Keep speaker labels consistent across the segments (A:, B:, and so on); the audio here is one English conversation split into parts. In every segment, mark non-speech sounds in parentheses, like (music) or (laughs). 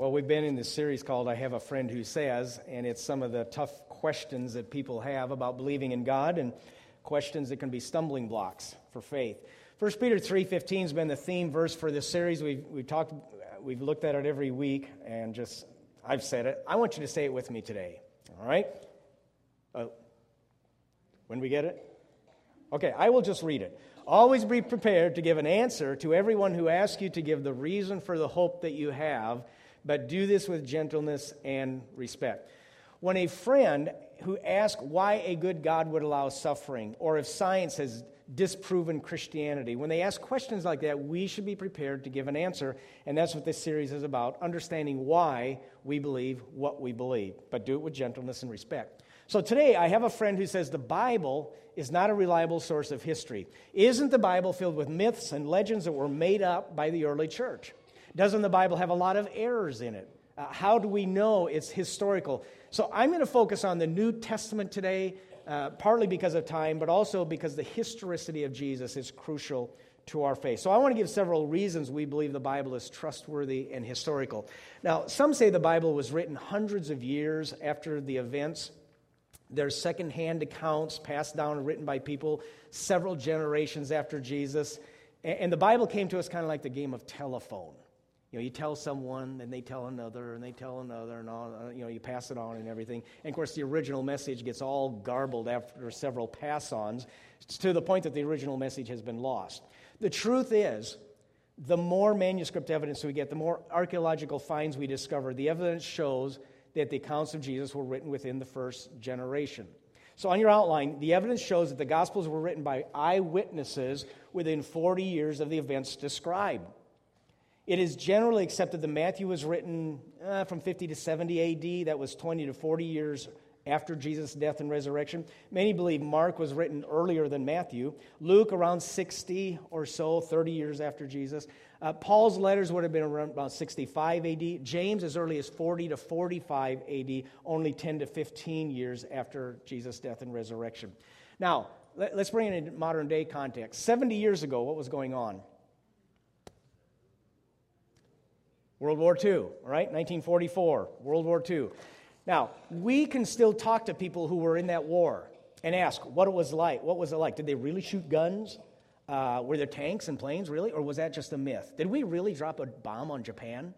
A: Well, we've been in this series called I Have a Friend Who Says, and it's some of the tough questions that people have about believing in God and questions that can be stumbling blocks for faith. 1 Peter 3.15 has been the theme verse for this series. We've, we've, talked, we've looked at it every week, and just, I've said it. I want you to say it with me today, all right? Uh, when we get it? Okay, I will just read it. Always be prepared to give an answer to everyone who asks you to give the reason for the hope that you have – but do this with gentleness and respect. When a friend who asks why a good God would allow suffering, or if science has disproven Christianity, when they ask questions like that, we should be prepared to give an answer. And that's what this series is about understanding why we believe what we believe, but do it with gentleness and respect. So today, I have a friend who says the Bible is not a reliable source of history. Isn't the Bible filled with myths and legends that were made up by the early church? Doesn't the Bible have a lot of errors in it? Uh, how do we know it's historical? So I'm going to focus on the New Testament today, uh, partly because of time, but also because the historicity of Jesus is crucial to our faith. So I want to give several reasons we believe the Bible is trustworthy and historical. Now, some say the Bible was written hundreds of years after the events. There's secondhand accounts passed down and written by people several generations after Jesus. And the Bible came to us kind of like the game of telephone. You know, you tell someone, and they tell another, and they tell another, and all, uh, you know, you pass it on and everything. And of course, the original message gets all garbled after several pass ons to the point that the original message has been lost. The truth is, the more manuscript evidence we get, the more archaeological finds we discover, the evidence shows that the accounts of Jesus were written within the first generation. So, on your outline, the evidence shows that the Gospels were written by eyewitnesses within 40 years of the events described. It is generally accepted that Matthew was written uh, from 50 to 70 AD. That was 20 to 40 years after Jesus' death and resurrection. Many believe Mark was written earlier than Matthew. Luke, around 60 or so, 30 years after Jesus. Uh, Paul's letters would have been around about 65 AD. James, as early as 40 to 45 AD, only 10 to 15 years after Jesus' death and resurrection. Now, let, us bring it into modern day context. 70 years ago, what was going on? World War II, right? 1944, World War II. Now, we can still talk to people who were in that war and ask what it was like. What was it like? Did they really shoot guns? Uh, were there tanks and planes, really? Or was that just a myth? Did we really drop a bomb on Japan?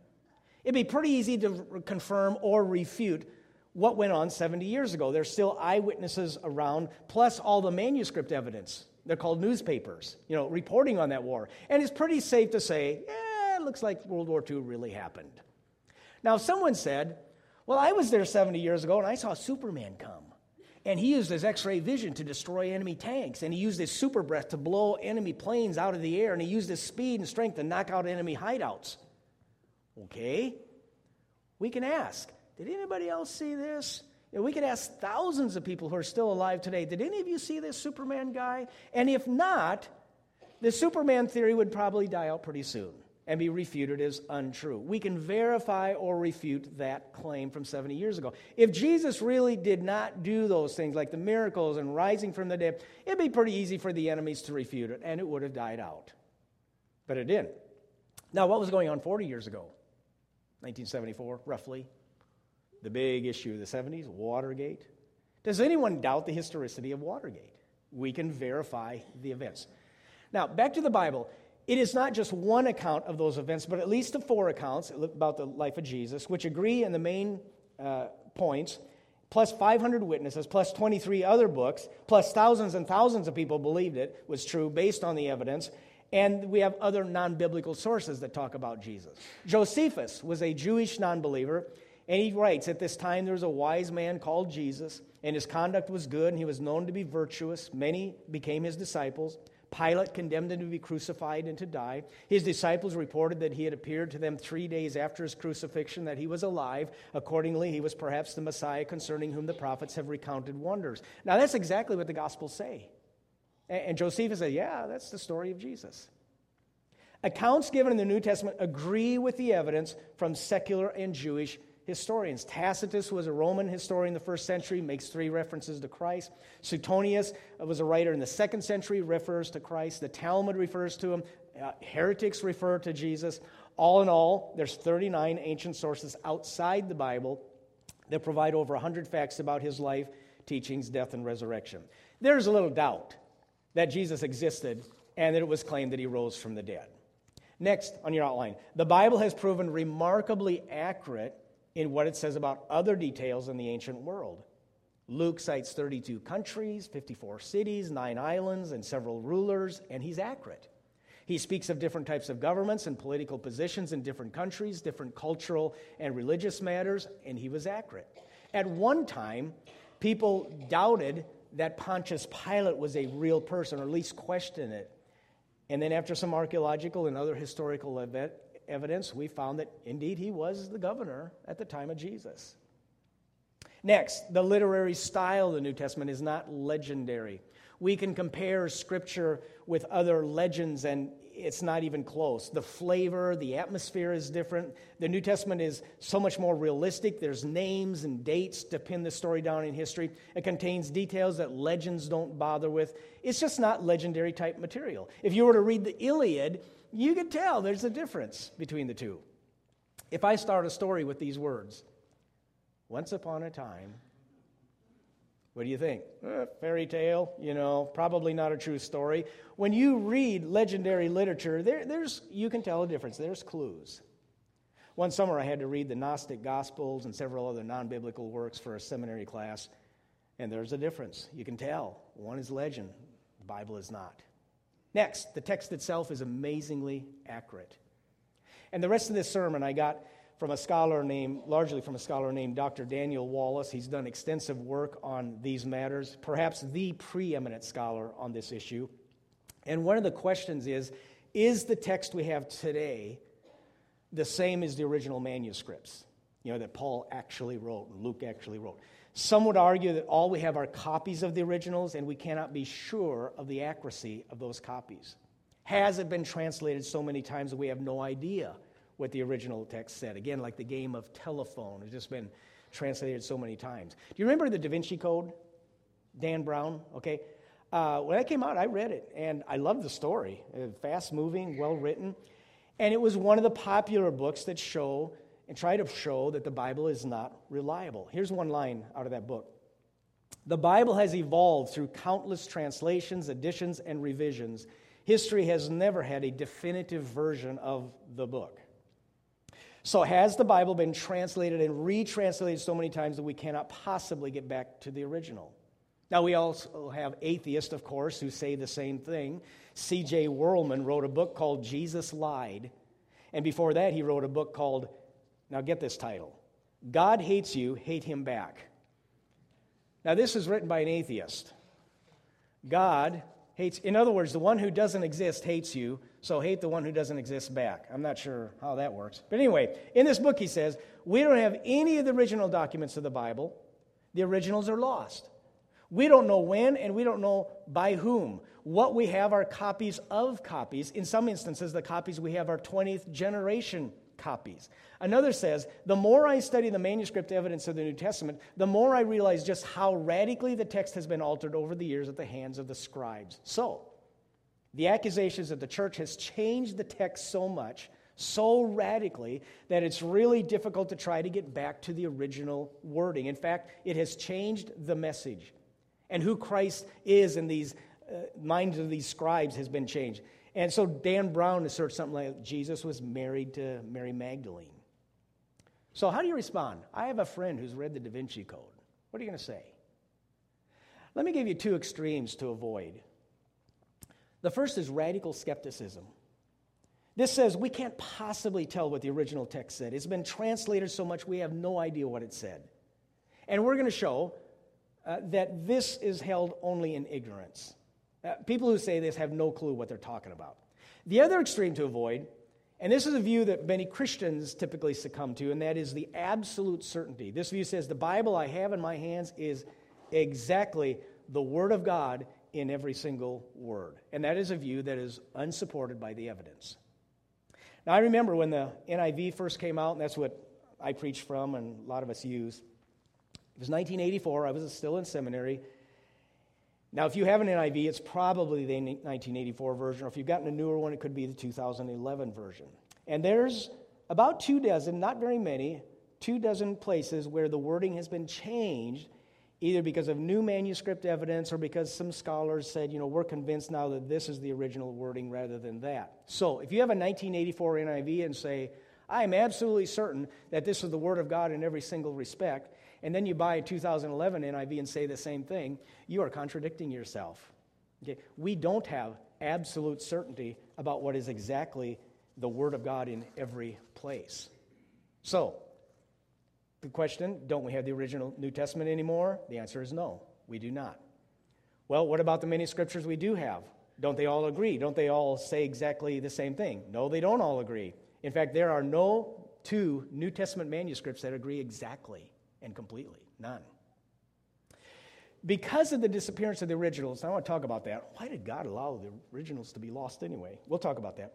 A: It'd be pretty easy to confirm or refute what went on 70 years ago. There's still eyewitnesses around, plus all the manuscript evidence. They're called newspapers, you know, reporting on that war. And it's pretty safe to say, eh, looks like World War II really happened. Now, someone said, Well, I was there 70 years ago and I saw Superman come. And he used his X ray vision to destroy enemy tanks. And he used his super breath to blow enemy planes out of the air. And he used his speed and strength to knock out enemy hideouts. Okay? We can ask Did anybody else see this? You know, we could ask thousands of people who are still alive today Did any of you see this Superman guy? And if not, the Superman theory would probably die out pretty soon and be refuted as untrue. We can verify or refute that claim from 70 years ago. If Jesus really did not do those things, like the miracles and rising from the dead, it'd be pretty easy for the enemies to refute it, and it would have died out. But it didn't. Now, what was going on 40 years ago? 1974, roughly. The big issue of the 70s, Watergate. Does anyone doubt the historicity of Watergate? We can verify the events. Now, back to the Bible it is not just one account of those events, but at least the four accounts about the life of Jesus, which agree in the main uh, points, plus 500 witnesses, plus 23 other books, plus thousands and thousands of people believed it was true based on the evidence. And we have other non biblical sources that talk about Jesus. Josephus was a Jewish non believer, and he writes At this time there was a wise man called Jesus, and his conduct was good, and he was known to be virtuous. Many became his disciples. Pilate condemned him to be crucified and to die. His disciples reported that he had appeared to them three days after his crucifixion, that he was alive. Accordingly, he was perhaps the Messiah concerning whom the prophets have recounted wonders. Now, that's exactly what the Gospels say. And Josephus said, Yeah, that's the story of Jesus. Accounts given in the New Testament agree with the evidence from secular and Jewish historians. Tacitus was a Roman historian in the first century, makes three references to Christ. Suetonius was a writer in the second century, refers to Christ. The Talmud refers to him. Uh, heretics refer to Jesus. All in all, there's 39 ancient sources outside the Bible that provide over 100 facts about his life, teachings, death, and resurrection. There's a little doubt that Jesus existed and that it was claimed that he rose from the dead. Next on your outline, the Bible has proven remarkably accurate in what it says about other details in the ancient world. Luke cites 32 countries, 54 cities, nine islands, and several rulers, and he's accurate. He speaks of different types of governments and political positions in different countries, different cultural and religious matters, and he was accurate. At one time, people doubted that Pontius Pilate was a real person, or at least questioned it. And then, after some archaeological and other historical event, evidence, we found that indeed he was the governor at the time of Jesus. Next, the literary style of the New Testament is not legendary. We can compare scripture with other legends, and it's not even close. The flavor, the atmosphere is different. The New Testament is so much more realistic. There's names and dates to pin the story down in history. It contains details that legends don't bother with. It's just not legendary type material. If you were to read the Iliad, you can tell there's a difference between the two. If I start a story with these words, once upon a time, what do you think? Eh, fairy tale, you know, probably not a true story. When you read legendary literature, there, there's, you can tell a difference. There's clues. One summer, I had to read the Gnostic Gospels and several other non biblical works for a seminary class, and there's a difference. You can tell. One is legend, the Bible is not. Next, the text itself is amazingly accurate. And the rest of this sermon I got from a scholar named, largely from a scholar named Dr. Daniel Wallace. He's done extensive work on these matters, perhaps the preeminent scholar on this issue. And one of the questions is Is the text we have today the same as the original manuscripts? You know, that Paul actually wrote and Luke actually wrote. Some would argue that all we have are copies of the originals, and we cannot be sure of the accuracy of those copies. Has it been translated so many times that we have no idea what the original text said? Again, like the game of telephone, it's just been translated so many times. Do you remember the Da Vinci Code? Dan Brown, okay? Uh, when that came out, I read it, and I loved the story. Fast moving, well written. And it was one of the popular books that show and try to show that the Bible is not reliable. Here's one line out of that book The Bible has evolved through countless translations, additions, and revisions. History has never had a definitive version of the book. So, has the Bible been translated and retranslated so many times that we cannot possibly get back to the original? Now, we also have atheists, of course, who say the same thing. C.J. Werleman wrote a book called Jesus Lied. And before that, he wrote a book called now, get this title God Hates You, Hate Him Back. Now, this is written by an atheist. God hates, in other words, the one who doesn't exist hates you, so hate the one who doesn't exist back. I'm not sure how that works. But anyway, in this book, he says, we don't have any of the original documents of the Bible, the originals are lost. We don't know when and we don't know by whom. What we have are copies of copies. In some instances, the copies we have are 20th generation copies. Another says, the more I study the manuscript evidence of the New Testament, the more I realize just how radically the text has been altered over the years at the hands of the scribes. So, the accusations that the church has changed the text so much, so radically, that it's really difficult to try to get back to the original wording. In fact, it has changed the message. And who Christ is in these uh, minds of these scribes has been changed. And so Dan Brown asserts something like Jesus was married to Mary Magdalene. So, how do you respond? I have a friend who's read the Da Vinci Code. What are you going to say? Let me give you two extremes to avoid. The first is radical skepticism. This says we can't possibly tell what the original text said. It's been translated so much we have no idea what it said. And we're going to show uh, that this is held only in ignorance. Uh, people who say this have no clue what they're talking about. The other extreme to avoid, and this is a view that many Christians typically succumb to, and that is the absolute certainty. This view says the Bible I have in my hands is exactly the Word of God in every single word. And that is a view that is unsupported by the evidence. Now, I remember when the NIV first came out, and that's what I preach from and a lot of us use. It was 1984. I was still in seminary. Now, if you have an NIV, it's probably the 1984 version, or if you've gotten a newer one, it could be the 2011 version. And there's about two dozen, not very many, two dozen places where the wording has been changed, either because of new manuscript evidence or because some scholars said, you know, we're convinced now that this is the original wording rather than that. So if you have a 1984 NIV and say, I am absolutely certain that this is the Word of God in every single respect, and then you buy a 2011 NIV and say the same thing, you are contradicting yourself. Okay? We don't have absolute certainty about what is exactly the Word of God in every place. So, the question don't we have the original New Testament anymore? The answer is no, we do not. Well, what about the many scriptures we do have? Don't they all agree? Don't they all say exactly the same thing? No, they don't all agree. In fact, there are no two New Testament manuscripts that agree exactly and completely. None. Because of the disappearance of the originals, I want to talk about that. Why did God allow the originals to be lost anyway? We'll talk about that.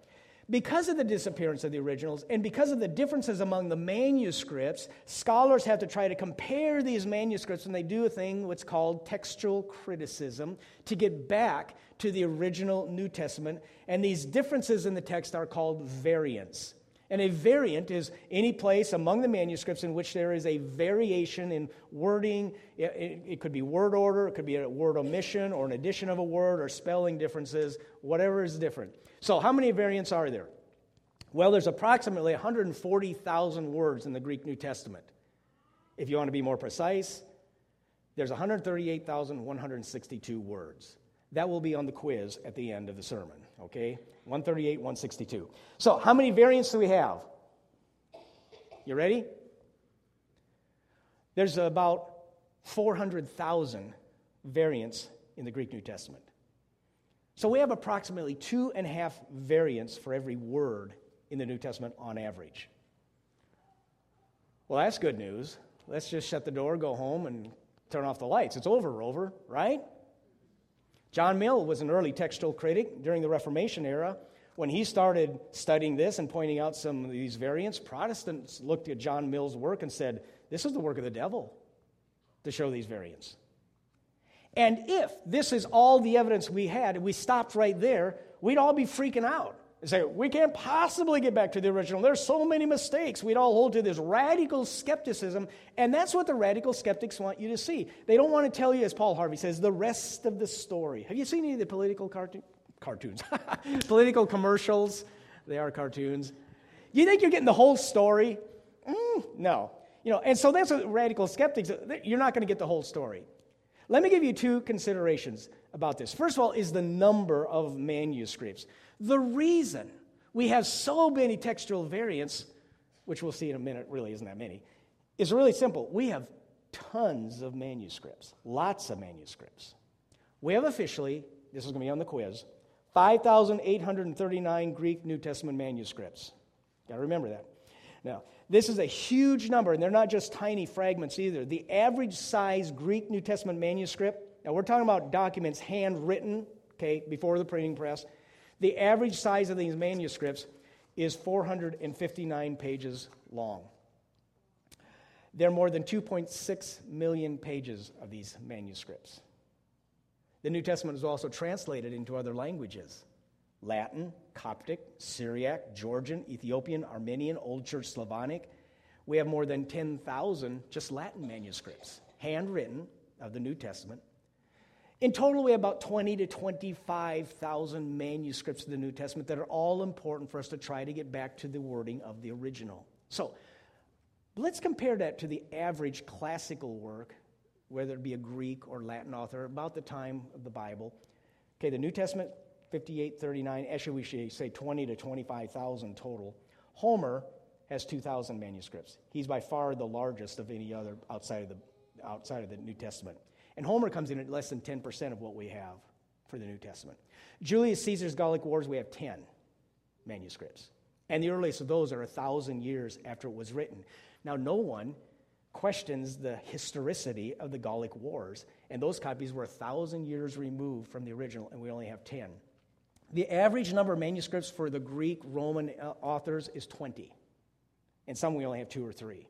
A: Because of the disappearance of the originals and because of the differences among the manuscripts, scholars have to try to compare these manuscripts and they do a thing what's called textual criticism to get back to the original New Testament. And these differences in the text are called variants. And a variant is any place among the manuscripts in which there is a variation in wording. It, could be word order, it could be a word omission or an addition of a word or spelling differences, whatever is different. So, how many variants are there? Well, there's approximately 140,000 words in the Greek New Testament. If you want to be more precise, there's 138,162 words. That will be on the quiz at the end of the sermon, okay? 138, 162. So, how many variants do we have? You ready? There's about 400,000 variants in the Greek New Testament. So, we have approximately two and a half variants for every word in the New Testament on average. Well, that's good news. Let's just shut the door, go home, and turn off the lights. It's over, Rover, right? John Mill was an early textual critic during the Reformation era. When he started studying this and pointing out some of these variants, Protestants looked at John Mill's work and said, This is the work of the devil to show these variants. And if this is all the evidence we had we stopped right there, we'd all be freaking out and say, we can't possibly get back to the original. There's so many mistakes. We'd all hold to this radical skepticism, and that's what the radical skeptics want you to see. They don't want to tell you, as Paul Harvey says, the rest of the story. Have you seen any of the political cartoon, cartoons? (laughs) political commercials? They are cartoons. You think you're getting the whole story? Mm, no. You know, and so that's what radical skeptics, you're not going to get the whole story. Let me give you two considerations about this. First of all, is the number of manuscripts. The reason we have so many textual variants, which we'll see in a minute, really isn't that many, is really simple. We have tons of manuscripts, lots of manuscripts. We have officially, this is going to be on the quiz, 5,839 Greek New Testament manuscripts. Got to remember that. Now, this is a huge number, and they're not just tiny fragments either. The average size Greek New Testament manuscript, now we're talking about documents handwritten, okay, before the printing press, the average size of these manuscripts is 459 pages long. There are more than 2.6 million pages of these manuscripts. The New Testament is also translated into other languages Latin, Coptic, Syriac, Georgian, Ethiopian, Armenian, Old Church Slavonic. We have more than 10,000 just Latin manuscripts, handwritten of the New Testament. In total, we have about 20 to 25,000 manuscripts of the New Testament that are all important for us to try to get back to the wording of the original. So, let's compare that to the average classical work, whether it be a Greek or Latin author, about the time of the Bible. Okay, the New Testament, 5839. Actually, we should say 20 to 25,000 total. Homer has 2,000 manuscripts. He's by far the largest of any other outside of the, outside of the New Testament. And Homer comes in at less than 10% of what we have for the New Testament. Julius Caesar's Gallic Wars, we have 10 manuscripts. And the earliest of those are a thousand years after it was written. Now, no one questions the historicity of the Gallic Wars, and those copies were a thousand years removed from the original, and we only have 10. The average number of manuscripts for the Greek Roman uh, authors is 20, and some we only have two or three.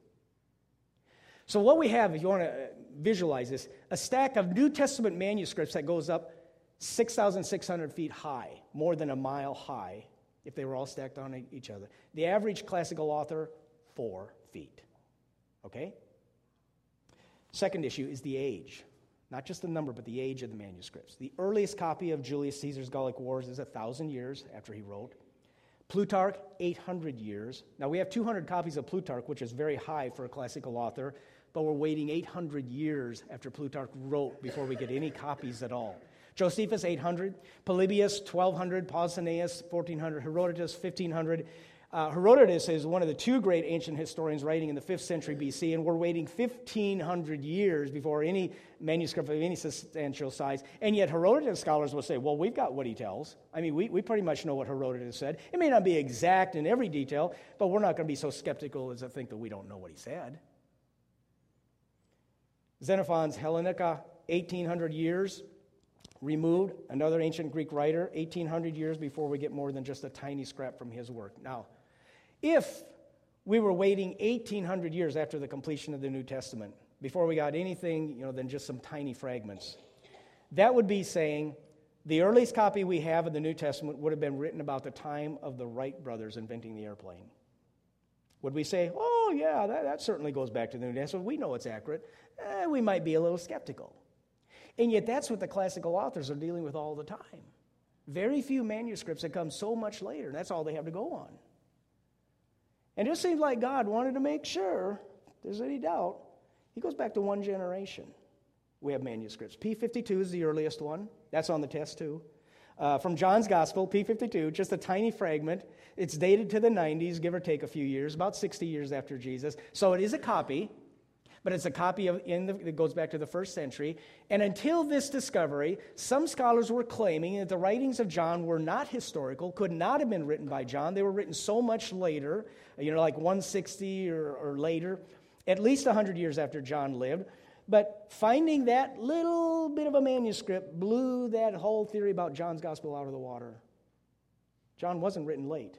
A: So, what we have, if you want to uh, visualize this, a stack of New Testament manuscripts that goes up 6,600 feet high, more than a mile high, if they were all stacked on each other. The average classical author, four feet. Okay? Second issue is the age. Not just the number, but the age of the manuscripts. The earliest copy of Julius Caesar's Gallic Wars is a thousand years after he wrote. Plutarch, 800 years. Now, we have 200 copies of Plutarch, which is very high for a classical author, but we're waiting 800 years after Plutarch wrote before we get any copies at all. Josephus, 800. Polybius, 1200. Pausanias, 1400. Herodotus, 1500. Uh, Herodotus is one of the two great ancient historians writing in the 5th century BC, and we're waiting 1,500 years before any manuscript of any substantial size. And yet, Herodotus scholars will say, well, we've got what he tells. I mean, we, we pretty much know what Herodotus said. It may not be exact in every detail, but we're not going to be so skeptical as to think that we don't know what he said. Xenophon's Hellenica, 1,800 years removed, another ancient Greek writer, 1,800 years before we get more than just a tiny scrap from his work. Now, if we were waiting 1,800 years after the completion of the New Testament before we got anything you know, than just some tiny fragments, that would be saying the earliest copy we have of the New Testament would have been written about the time of the Wright brothers inventing the airplane. Would we say, oh, yeah, that, that certainly goes back to the New Testament? We know it's accurate. Eh, we might be a little skeptical. And yet, that's what the classical authors are dealing with all the time. Very few manuscripts that come so much later. and That's all they have to go on. And it just seems like God wanted to make sure there's any doubt. He goes back to one generation. We have manuscripts. P52 is the earliest one. That's on the test, too. Uh, from John's Gospel, P52, just a tiny fragment. It's dated to the 90s, give or take a few years, about 60 years after Jesus. So it is a copy, but it's a copy of in the, that goes back to the first century. And until this discovery, some scholars were claiming that the writings of John were not historical, could not have been written by John. They were written so much later, you know, like 160 or, or later, at least 100 years after John lived. But finding that little bit of a manuscript blew that whole theory about John's gospel out of the water. John wasn't written late.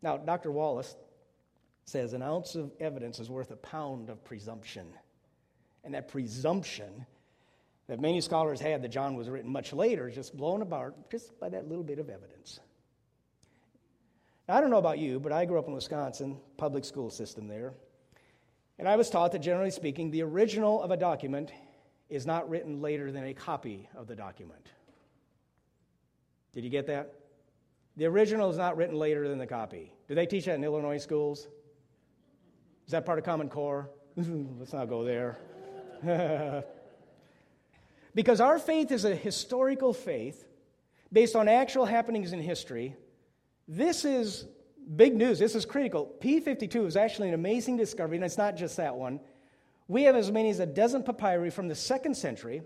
A: Now, Dr. Wallace, says an ounce of evidence is worth a pound of presumption. And that presumption that many scholars had that John was written much later is just blown apart just by that little bit of evidence. Now, I don't know about you, but I grew up in Wisconsin, public school system there. And I was taught that generally speaking, the original of a document is not written later than a copy of the document. Did you get that? The original is not written later than the copy. Do they teach that in Illinois schools? Is that part of Common Core? (laughs) Let's not go there. (laughs) because our faith is a historical faith based on actual happenings in history. This is big news. This is critical. P52 is actually an amazing discovery, and it's not just that one. We have as many as a dozen papyri from the second century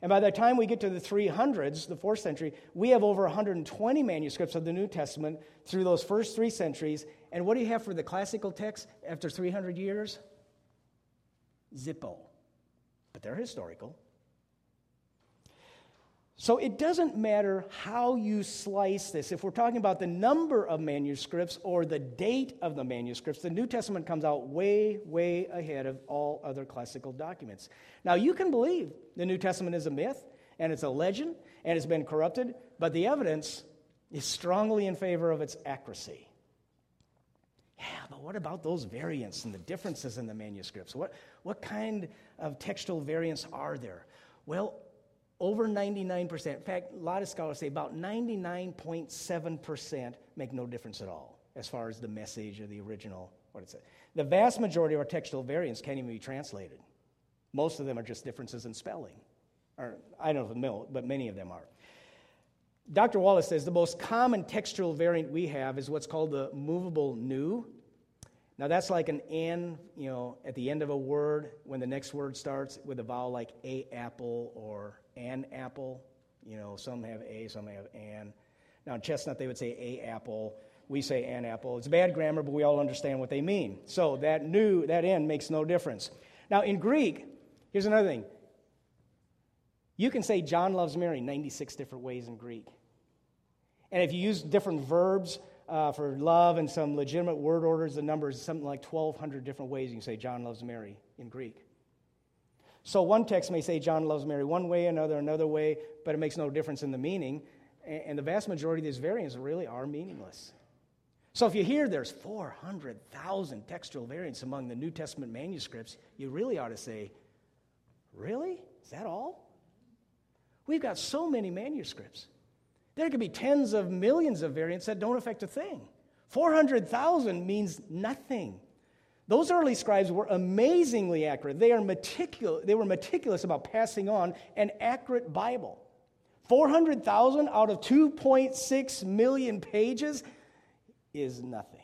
A: and by the time we get to the 300s, the fourth century, we have over 120 manuscripts of the New Testament through those first three centuries. And what do you have for the classical texts after 300 years? Zippo. But they're historical. So it doesn't matter how you slice this. If we're talking about the number of manuscripts or the date of the manuscripts, the New Testament comes out way, way ahead of all other classical documents. Now, you can believe the New Testament is a myth and it's a legend and it's been corrupted, but the evidence is strongly in favor of its accuracy. Yeah, but what about those variants and the differences in the manuscripts? What, what kind of textual variants are there? Well, over 99%. In fact, a lot of scholars say about 99.7% make no difference at all as far as the message or the original, what it says. The vast majority of our textual variants can't even be translated. Most of them are just differences in spelling. Or, I don't know, but many of them are. Dr. Wallace says the most common textual variant we have is what's called the movable nu. Now that's like an "an," you know, at the end of a word when the next word starts with a vowel like a apple or an apple. You know, some have a, some have an. Now in Chestnut they would say a apple. We say an apple. It's bad grammar, but we all understand what they mean. So that nu, that n makes no difference. Now in Greek, here's another thing. You can say John loves Mary 96 different ways in Greek. And if you use different verbs uh, for love and some legitimate word orders. The number is something like 1,200 different ways you can say John loves Mary in Greek. So one text may say John loves Mary one way, another another way, but it makes no difference in the meaning. And the vast majority of these variants really are meaningless. So if you hear there's 400,000 textual variants among the New Testament manuscripts, you really ought to say, Really? Is that all? We've got so many manuscripts. There could be tens of millions of variants that don't affect a thing. 400,000 means nothing. Those early scribes were amazingly accurate. They, are meticul- they were meticulous about passing on an accurate Bible. 400,000 out of 2.6 million pages is nothing.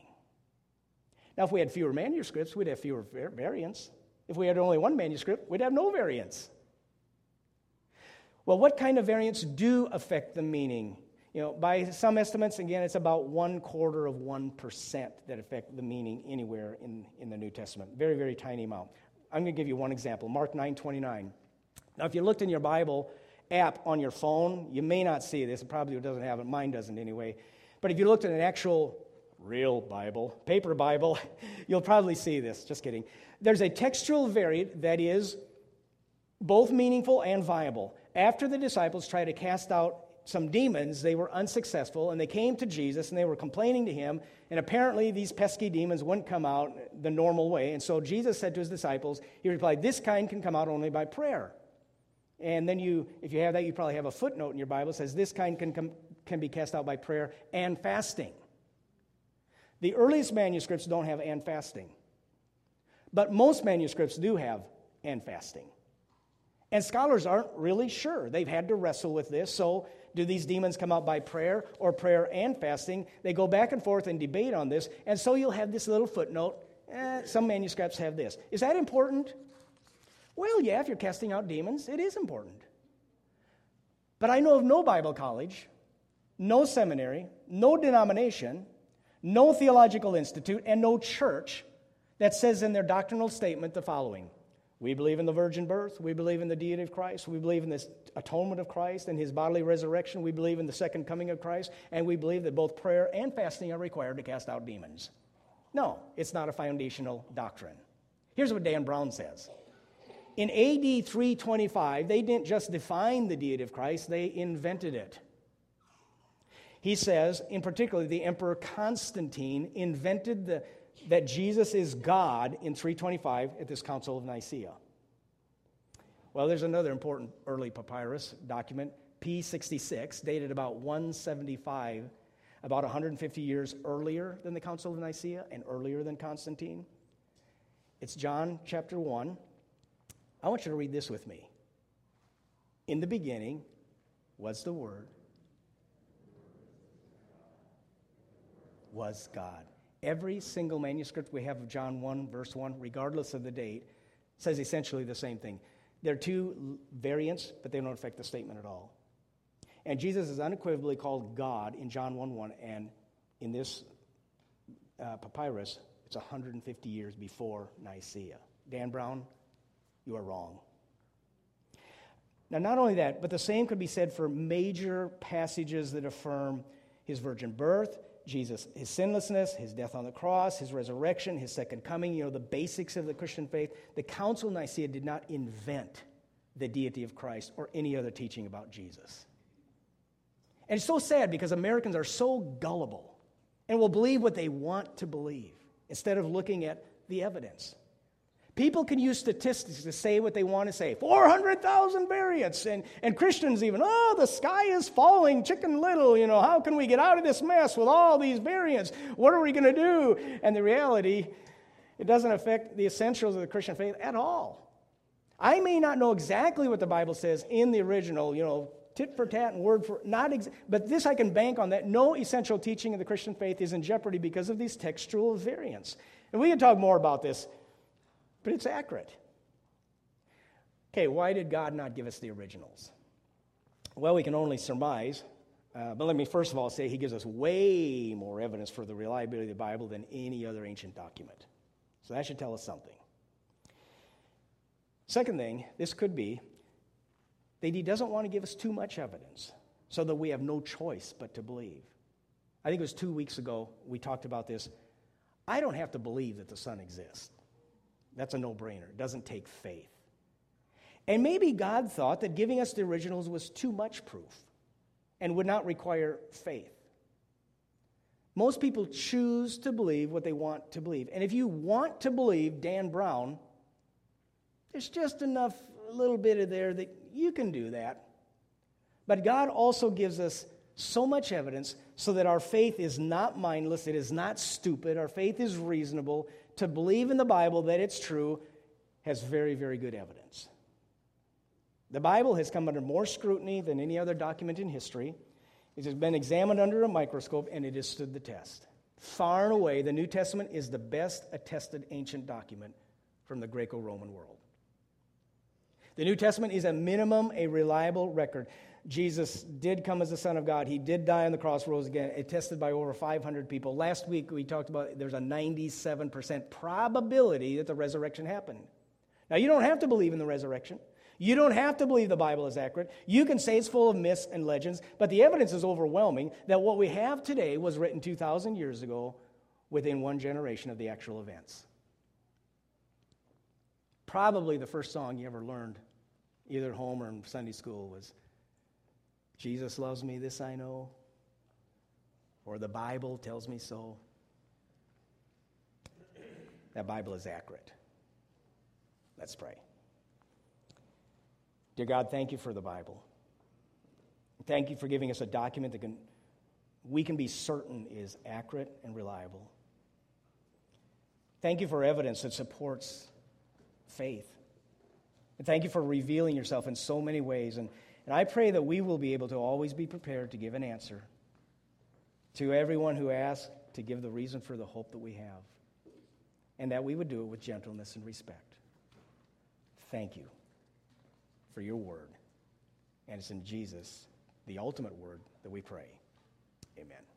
A: Now, if we had fewer manuscripts, we'd have fewer variants. If we had only one manuscript, we'd have no variants. Well, what kind of variants do affect the meaning? You know, by some estimates, again, it's about one quarter of 1% that affect the meaning anywhere in, in the New Testament. Very, very tiny amount. I'm going to give you one example Mark 9 29. Now, if you looked in your Bible app on your phone, you may not see this. It probably doesn't have it. Mine doesn't anyway. But if you looked at an actual real Bible, paper Bible, (laughs) you'll probably see this. Just kidding. There's a textual variant that is both meaningful and viable. After the disciples try to cast out some demons, they were unsuccessful, and they came to Jesus and they were complaining to him. And apparently, these pesky demons wouldn't come out the normal way. And so Jesus said to his disciples, He replied, This kind can come out only by prayer. And then you, if you have that, you probably have a footnote in your Bible that says, This kind can, come, can be cast out by prayer and fasting. The earliest manuscripts don't have and fasting, but most manuscripts do have and fasting. And scholars aren't really sure. They've had to wrestle with this. So, do these demons come out by prayer or prayer and fasting? They go back and forth and debate on this. And so you'll have this little footnote. Eh, some manuscripts have this. Is that important? Well, yeah, if you're casting out demons, it is important. But I know of no Bible college, no seminary, no denomination, no theological institute, and no church that says in their doctrinal statement the following we believe in the virgin birth. We believe in the deity of Christ. We believe in the atonement of Christ and his bodily resurrection. We believe in the second coming of Christ. And we believe that both prayer and fasting are required to cast out demons. No, it's not a foundational doctrine. Here's what Dan Brown says In AD 325, they didn't just define the deity of Christ, they invented it. He says, in particular, the Emperor Constantine invented the that Jesus is God in 325 at this Council of Nicaea. Well, there's another important early papyrus document, P66, dated about 175, about 150 years earlier than the Council of Nicaea and earlier than Constantine. It's John chapter 1. I want you to read this with me. In the beginning was the Word, was God. Every single manuscript we have of John 1, verse 1, regardless of the date, says essentially the same thing. There are two variants, but they don't affect the statement at all. And Jesus is unequivocally called God in John 1 1, and in this uh, papyrus, it's 150 years before Nicaea. Dan Brown, you are wrong. Now, not only that, but the same could be said for major passages that affirm his virgin birth, Jesus, his sinlessness, his death on the cross, his resurrection, his second coming, you know, the basics of the Christian faith. The Council of Nicaea did not invent the deity of Christ or any other teaching about Jesus. And it's so sad because Americans are so gullible and will believe what they want to believe instead of looking at the evidence. People can use statistics to say what they want to say 400,000 variants. And, and Christians even, oh, the sky is falling, chicken little. You know, how can we get out of this mess with all these variants? What are we going to do? And the reality, it doesn't affect the essentials of the Christian faith at all. I may not know exactly what the Bible says in the original, you know, tit for tat and word for not ex- but this I can bank on that no essential teaching of the Christian faith is in jeopardy because of these textual variants. And we can talk more about this but it's accurate. Okay, why did God not give us the originals? Well, we can only surmise. Uh, but let me first of all say he gives us way more evidence for the reliability of the Bible than any other ancient document. So that should tell us something. Second thing, this could be that he doesn't want to give us too much evidence so that we have no choice but to believe. I think it was two weeks ago, we talked about this. I don't have to believe that the sun exists. That's a no brainer. It doesn't take faith. And maybe God thought that giving us the originals was too much proof and would not require faith. Most people choose to believe what they want to believe. And if you want to believe Dan Brown, there's just enough, little bit of there that you can do that. But God also gives us so much evidence so that our faith is not mindless, it is not stupid, our faith is reasonable. To believe in the Bible that it's true has very, very good evidence. The Bible has come under more scrutiny than any other document in history. It has been examined under a microscope and it has stood the test. Far and away, the New Testament is the best attested ancient document from the Greco Roman world. The New Testament is a minimum, a reliable record. Jesus did come as the Son of God. He did die on the cross, rose again, attested by over 500 people. Last week we talked about there's a 97% probability that the resurrection happened. Now, you don't have to believe in the resurrection. You don't have to believe the Bible is accurate. You can say it's full of myths and legends, but the evidence is overwhelming that what we have today was written 2,000 years ago within one generation of the actual events. Probably the first song you ever learned, either at home or in Sunday school, was Jesus loves me, this I know, or the Bible tells me so. That Bible is accurate. Let's pray. Dear God, thank you for the Bible. Thank you for giving us a document that can, we can be certain is accurate and reliable. Thank you for evidence that supports faith. And thank you for revealing yourself in so many ways. And, and I pray that we will be able to always be prepared to give an answer to everyone who asks to give the reason for the hope that we have. And that we would do it with gentleness and respect. Thank you for your word. And it's in Jesus, the ultimate word, that we pray. Amen.